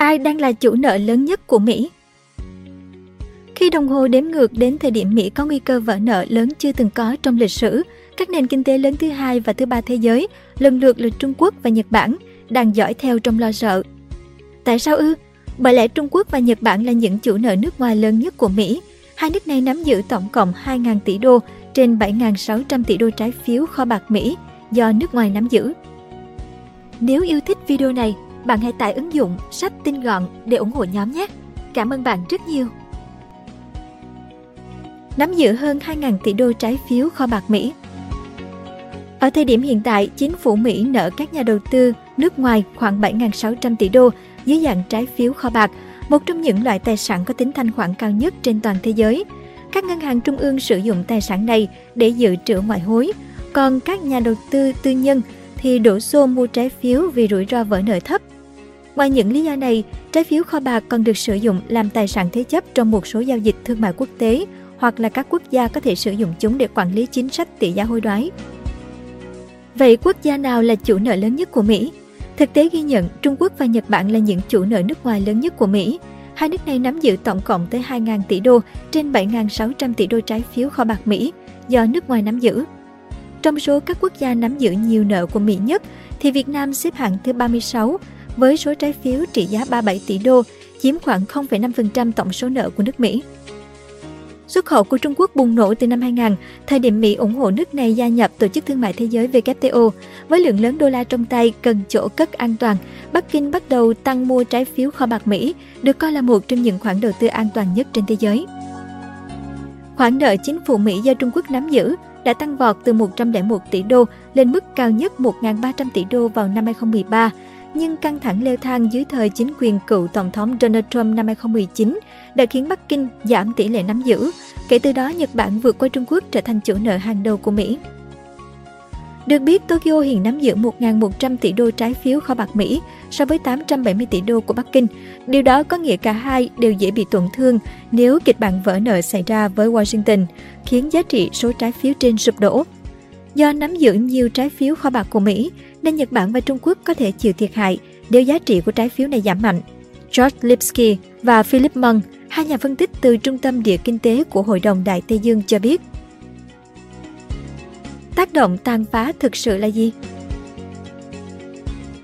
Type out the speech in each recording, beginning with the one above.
Ai đang là chủ nợ lớn nhất của Mỹ? Khi đồng hồ đếm ngược đến thời điểm Mỹ có nguy cơ vỡ nợ lớn chưa từng có trong lịch sử, các nền kinh tế lớn thứ hai và thứ ba thế giới, lần lượt là Trung Quốc và Nhật Bản, đang dõi theo trong lo sợ. Tại sao ư? Bởi lẽ Trung Quốc và Nhật Bản là những chủ nợ nước ngoài lớn nhất của Mỹ. Hai nước này nắm giữ tổng cộng 2.000 tỷ đô trên 7.600 tỷ đô trái phiếu kho bạc Mỹ do nước ngoài nắm giữ. Nếu yêu thích video này, bạn hãy tải ứng dụng sách tin gọn để ủng hộ nhóm nhé. Cảm ơn bạn rất nhiều. Nắm giữ hơn 2.000 tỷ đô trái phiếu kho bạc Mỹ Ở thời điểm hiện tại, chính phủ Mỹ nợ các nhà đầu tư nước ngoài khoảng 7.600 tỷ đô dưới dạng trái phiếu kho bạc, một trong những loại tài sản có tính thanh khoản cao nhất trên toàn thế giới. Các ngân hàng trung ương sử dụng tài sản này để dự trữ ngoại hối, còn các nhà đầu tư tư nhân thì đổ xô mua trái phiếu vì rủi ro vỡ nợ thấp. Ngoài những lý do này, trái phiếu kho bạc còn được sử dụng làm tài sản thế chấp trong một số giao dịch thương mại quốc tế hoặc là các quốc gia có thể sử dụng chúng để quản lý chính sách tỷ giá hối đoái. Vậy quốc gia nào là chủ nợ lớn nhất của Mỹ? Thực tế ghi nhận, Trung Quốc và Nhật Bản là những chủ nợ nước ngoài lớn nhất của Mỹ. Hai nước này nắm giữ tổng cộng tới 2.000 tỷ đô trên 7.600 tỷ đô trái phiếu kho bạc Mỹ do nước ngoài nắm giữ. Trong số các quốc gia nắm giữ nhiều nợ của Mỹ nhất, thì Việt Nam xếp hạng thứ 36 với số trái phiếu trị giá 37 tỷ đô, chiếm khoảng 0,5% tổng số nợ của nước Mỹ. Xuất khẩu của Trung Quốc bùng nổ từ năm 2000, thời điểm Mỹ ủng hộ nước này gia nhập Tổ chức Thương mại Thế giới WTO. Với lượng lớn đô la trong tay cần chỗ cất an toàn, Bắc Kinh bắt đầu tăng mua trái phiếu kho bạc Mỹ, được coi là một trong những khoản đầu tư an toàn nhất trên thế giới. Khoản nợ chính phủ Mỹ do Trung Quốc nắm giữ đã tăng vọt từ 101 tỷ đô lên mức cao nhất 1.300 tỷ đô vào năm 2013, nhưng căng thẳng leo thang dưới thời chính quyền cựu Tổng thống Donald Trump năm 2019 đã khiến Bắc Kinh giảm tỷ lệ nắm giữ. Kể từ đó, Nhật Bản vượt qua Trung Quốc trở thành chủ nợ hàng đầu của Mỹ. Được biết, Tokyo hiện nắm giữ 1.100 tỷ đô trái phiếu kho bạc Mỹ so với 870 tỷ đô của Bắc Kinh. Điều đó có nghĩa cả hai đều dễ bị tổn thương nếu kịch bản vỡ nợ xảy ra với Washington, khiến giá trị số trái phiếu trên sụp đổ. Do nắm giữ nhiều trái phiếu kho bạc của Mỹ, nên Nhật Bản và Trung Quốc có thể chịu thiệt hại nếu giá trị của trái phiếu này giảm mạnh. George Lipsky và Philip Mung, hai nhà phân tích từ Trung tâm Địa Kinh tế của Hội đồng Đại Tây Dương cho biết. Tác động tàn phá thực sự là gì?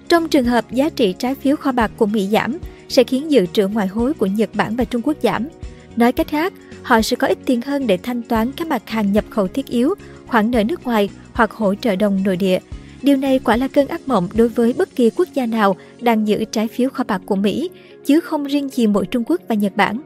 Trong trường hợp giá trị trái phiếu kho bạc của Mỹ giảm, sẽ khiến dự trữ ngoại hối của Nhật Bản và Trung Quốc giảm. Nói cách khác, họ sẽ có ít tiền hơn để thanh toán các mặt hàng nhập khẩu thiết yếu, khoản nợ nước ngoài hoặc hỗ trợ đồng nội địa. Điều này quả là cơn ác mộng đối với bất kỳ quốc gia nào đang giữ trái phiếu kho bạc của Mỹ, chứ không riêng gì mỗi Trung Quốc và Nhật Bản.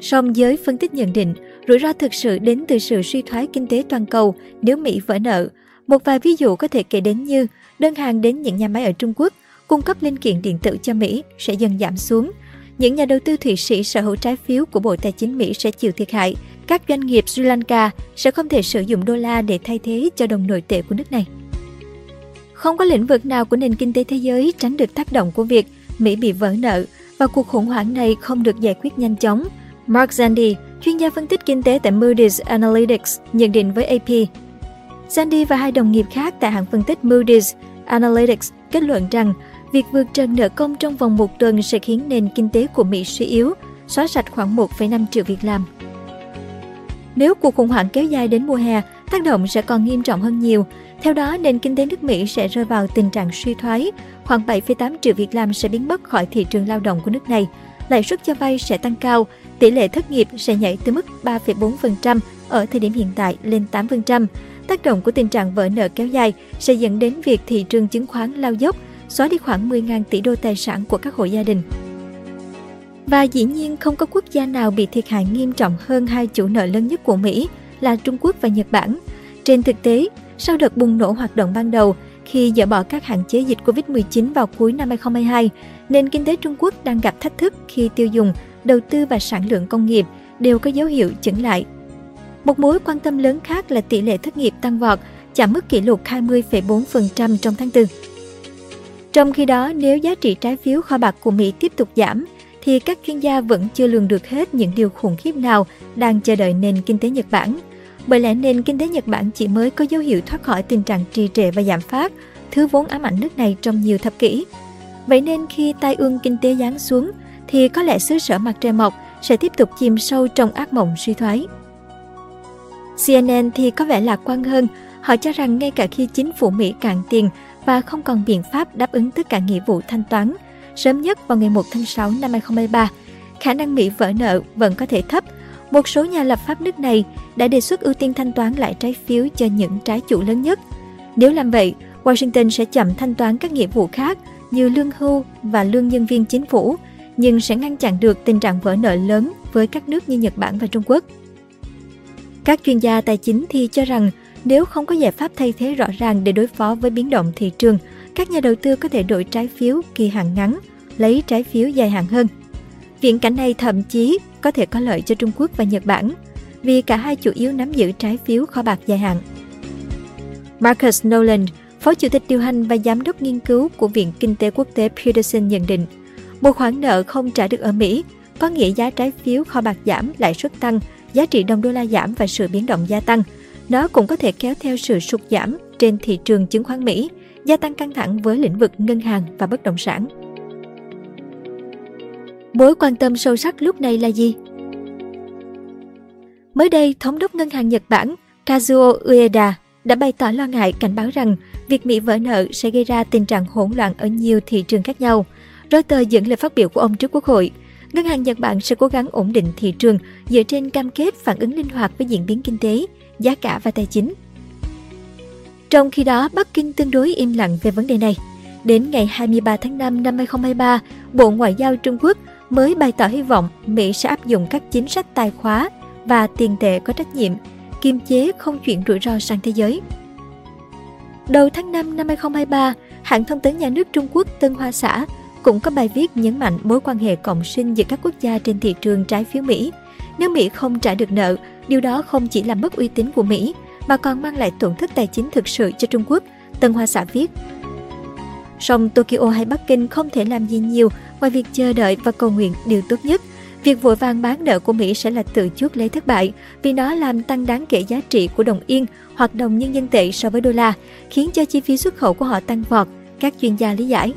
Song giới phân tích nhận định, rủi ro thực sự đến từ sự suy thoái kinh tế toàn cầu nếu Mỹ vỡ nợ. Một vài ví dụ có thể kể đến như đơn hàng đến những nhà máy ở Trung Quốc cung cấp linh kiện điện tử cho Mỹ sẽ dần giảm xuống. Những nhà đầu tư Thụy Sĩ sở hữu trái phiếu của Bộ Tài chính Mỹ sẽ chịu thiệt hại. Các doanh nghiệp Sri Lanka sẽ không thể sử dụng đô la để thay thế cho đồng nội tệ của nước này. Không có lĩnh vực nào của nền kinh tế thế giới tránh được tác động của việc Mỹ bị vỡ nợ và cuộc khủng hoảng này không được giải quyết nhanh chóng. Mark Zandi, chuyên gia phân tích kinh tế tại Moody's Analytics, nhận định với AP. Zandi và hai đồng nghiệp khác tại hãng phân tích Moody's Analytics kết luận rằng việc vượt trần nợ công trong vòng một tuần sẽ khiến nền kinh tế của Mỹ suy yếu, xóa sạch khoảng 1,5 triệu việc làm. Nếu cuộc khủng hoảng kéo dài đến mùa hè, tác động sẽ còn nghiêm trọng hơn nhiều. Theo đó, nền kinh tế nước Mỹ sẽ rơi vào tình trạng suy thoái, khoảng 7,8 triệu việc làm sẽ biến mất khỏi thị trường lao động của nước này. Lãi suất cho vay sẽ tăng cao, tỷ lệ thất nghiệp sẽ nhảy từ mức 3,4% ở thời điểm hiện tại lên 8%. Tác động của tình trạng vỡ nợ kéo dài sẽ dẫn đến việc thị trường chứng khoán lao dốc, xóa đi khoảng 10.000 tỷ đô tài sản của các hộ gia đình. Và dĩ nhiên không có quốc gia nào bị thiệt hại nghiêm trọng hơn hai chủ nợ lớn nhất của Mỹ là Trung Quốc và Nhật Bản. Trên thực tế, sau đợt bùng nổ hoạt động ban đầu, khi dỡ bỏ các hạn chế dịch Covid-19 vào cuối năm 2022, nền kinh tế Trung Quốc đang gặp thách thức khi tiêu dùng, đầu tư và sản lượng công nghiệp đều có dấu hiệu chững lại. Một mối quan tâm lớn khác là tỷ lệ thất nghiệp tăng vọt, chạm mức kỷ lục 20,4% trong tháng 4. Trong khi đó, nếu giá trị trái phiếu kho bạc của Mỹ tiếp tục giảm, thì các chuyên gia vẫn chưa lường được hết những điều khủng khiếp nào đang chờ đợi nền kinh tế Nhật Bản. Bởi lẽ nền kinh tế Nhật Bản chỉ mới có dấu hiệu thoát khỏi tình trạng trì trệ và giảm phát, thứ vốn ám ảnh nước này trong nhiều thập kỷ. Vậy nên khi tai ương kinh tế giáng xuống thì có lẽ xứ sở mặt trời mọc sẽ tiếp tục chìm sâu trong ác mộng suy thoái. CNN thì có vẻ lạc quan hơn, họ cho rằng ngay cả khi chính phủ Mỹ cạn tiền và không còn biện pháp đáp ứng tất cả nghĩa vụ thanh toán, sớm nhất vào ngày 1 tháng 6 năm 2023, khả năng Mỹ vỡ nợ vẫn có thể thấp. Một số nhà lập pháp nước này đã đề xuất ưu tiên thanh toán lại trái phiếu cho những trái chủ lớn nhất. Nếu làm vậy, Washington sẽ chậm thanh toán các nghĩa vụ khác như lương hưu và lương nhân viên chính phủ, nhưng sẽ ngăn chặn được tình trạng vỡ nợ lớn với các nước như Nhật Bản và Trung Quốc. Các chuyên gia tài chính thì cho rằng nếu không có giải pháp thay thế rõ ràng để đối phó với biến động thị trường, các nhà đầu tư có thể đổi trái phiếu kỳ hạn ngắn, lấy trái phiếu dài hạn hơn. Viễn cảnh này thậm chí có thể có lợi cho Trung Quốc và Nhật Bản, vì cả hai chủ yếu nắm giữ trái phiếu kho bạc dài hạn. Marcus Noland, Phó Chủ tịch điều hành và Giám đốc nghiên cứu của Viện Kinh tế Quốc tế Peterson nhận định, một khoản nợ không trả được ở Mỹ có nghĩa giá trái phiếu kho bạc giảm, lãi suất tăng, giá trị đồng đô la giảm và sự biến động gia tăng. Nó cũng có thể kéo theo sự sụt giảm trên thị trường chứng khoán Mỹ, gia tăng căng thẳng với lĩnh vực ngân hàng và bất động sản. Mối quan tâm sâu sắc lúc này là gì? Mới đây, Thống đốc Ngân hàng Nhật Bản Kazuo Ueda đã bày tỏ lo ngại cảnh báo rằng việc Mỹ vỡ nợ sẽ gây ra tình trạng hỗn loạn ở nhiều thị trường khác nhau. Reuters dẫn lời phát biểu của ông trước Quốc hội. Ngân hàng Nhật Bản sẽ cố gắng ổn định thị trường dựa trên cam kết phản ứng linh hoạt với diễn biến kinh tế, giá cả và tài chính. Trong khi đó, Bắc Kinh tương đối im lặng về vấn đề này. Đến ngày 23 tháng 5 năm 2023, Bộ Ngoại giao Trung Quốc mới bày tỏ hy vọng Mỹ sẽ áp dụng các chính sách tài khóa và tiền tệ có trách nhiệm, kiềm chế không chuyển rủi ro sang thế giới. Đầu tháng 5 năm 2023, hãng thông tấn nhà nước Trung Quốc Tân Hoa Xã cũng có bài viết nhấn mạnh mối quan hệ cộng sinh giữa các quốc gia trên thị trường trái phiếu Mỹ. Nếu Mỹ không trả được nợ, điều đó không chỉ làm mất uy tín của Mỹ, mà còn mang lại tổn thất tài chính thực sự cho Trung Quốc, Tân Hoa Xã viết. Song Tokyo hay Bắc Kinh không thể làm gì nhiều ngoài việc chờ đợi và cầu nguyện điều tốt nhất. Việc vội vàng bán nợ của Mỹ sẽ là tự chuốc lấy thất bại vì nó làm tăng đáng kể giá trị của đồng yên hoặc đồng nhân dân tệ so với đô la, khiến cho chi phí xuất khẩu của họ tăng vọt, các chuyên gia lý giải.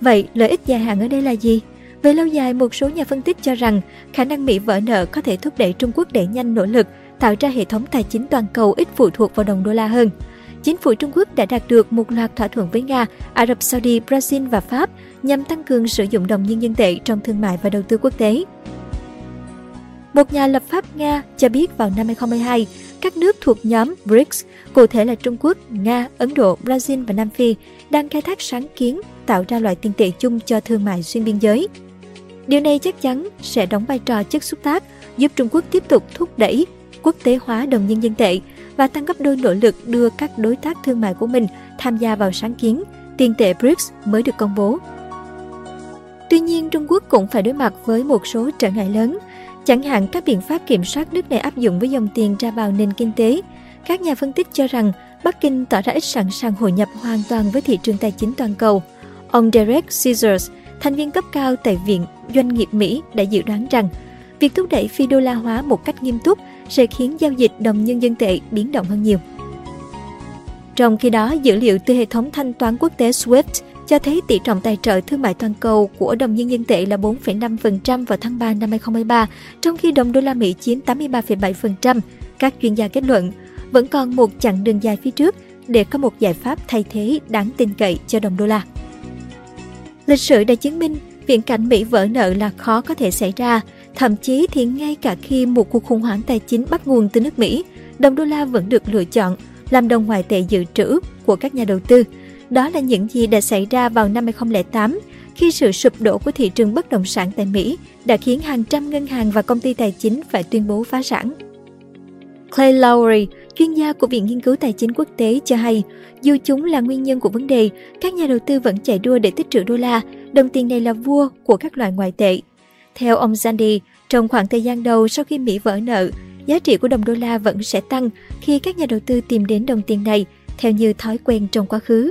Vậy lợi ích dài hạn ở đây là gì? Về lâu dài, một số nhà phân tích cho rằng khả năng Mỹ vỡ nợ có thể thúc đẩy Trung Quốc đẩy nhanh nỗ lực tạo ra hệ thống tài chính toàn cầu ít phụ thuộc vào đồng đô la hơn. Chính phủ Trung Quốc đã đạt được một loạt thỏa thuận với Nga, Ả Rập Saudi, Brazil và Pháp nhằm tăng cường sử dụng đồng nhân dân tệ trong thương mại và đầu tư quốc tế. Một nhà lập pháp Nga cho biết vào năm 2022, các nước thuộc nhóm BRICS, cụ thể là Trung Quốc, Nga, Ấn Độ, Brazil và Nam Phi, đang khai thác sáng kiến tạo ra loại tiền tệ chung cho thương mại xuyên biên giới. Điều này chắc chắn sẽ đóng vai trò chất xúc tác, giúp Trung Quốc tiếp tục thúc đẩy quốc tế hóa đồng nhân dân tệ và tăng gấp đôi nỗ lực đưa các đối tác thương mại của mình tham gia vào sáng kiến tiền tệ BRICS mới được công bố. Tuy nhiên, Trung Quốc cũng phải đối mặt với một số trở ngại lớn, chẳng hạn các biện pháp kiểm soát nước này áp dụng với dòng tiền ra vào nền kinh tế. Các nhà phân tích cho rằng Bắc Kinh tỏ ra ít sẵn sàng hội nhập hoàn toàn với thị trường tài chính toàn cầu. Ông Derek Caesars, thành viên cấp cao tại Viện Doanh nghiệp Mỹ đã dự đoán rằng việc thúc đẩy phi đô la hóa một cách nghiêm túc sẽ khiến giao dịch đồng nhân dân tệ biến động hơn nhiều. Trong khi đó, dữ liệu từ hệ thống thanh toán quốc tế SWIFT cho thấy tỷ trọng tài trợ thương mại toàn cầu của đồng nhân dân tệ là 4,5% vào tháng 3 năm 2023, trong khi đồng đô la Mỹ chiếm 83,7%. Các chuyên gia kết luận, vẫn còn một chặng đường dài phía trước để có một giải pháp thay thế đáng tin cậy cho đồng đô la. Lịch sử đã chứng minh viễn cảnh Mỹ vỡ nợ là khó có thể xảy ra, thậm chí thì ngay cả khi một cuộc khủng hoảng tài chính bắt nguồn từ nước Mỹ, đồng đô la vẫn được lựa chọn làm đồng ngoại tệ dự trữ của các nhà đầu tư. Đó là những gì đã xảy ra vào năm 2008 khi sự sụp đổ của thị trường bất động sản tại Mỹ đã khiến hàng trăm ngân hàng và công ty tài chính phải tuyên bố phá sản. Clay Lowry, chuyên gia của Viện Nghiên cứu Tài chính Quốc tế cho hay, dù chúng là nguyên nhân của vấn đề, các nhà đầu tư vẫn chạy đua để tích trữ đô la, đồng tiền này là vua của các loại ngoại tệ. Theo ông Zandi, trong khoảng thời gian đầu sau khi Mỹ vỡ nợ, giá trị của đồng đô la vẫn sẽ tăng khi các nhà đầu tư tìm đến đồng tiền này theo như thói quen trong quá khứ.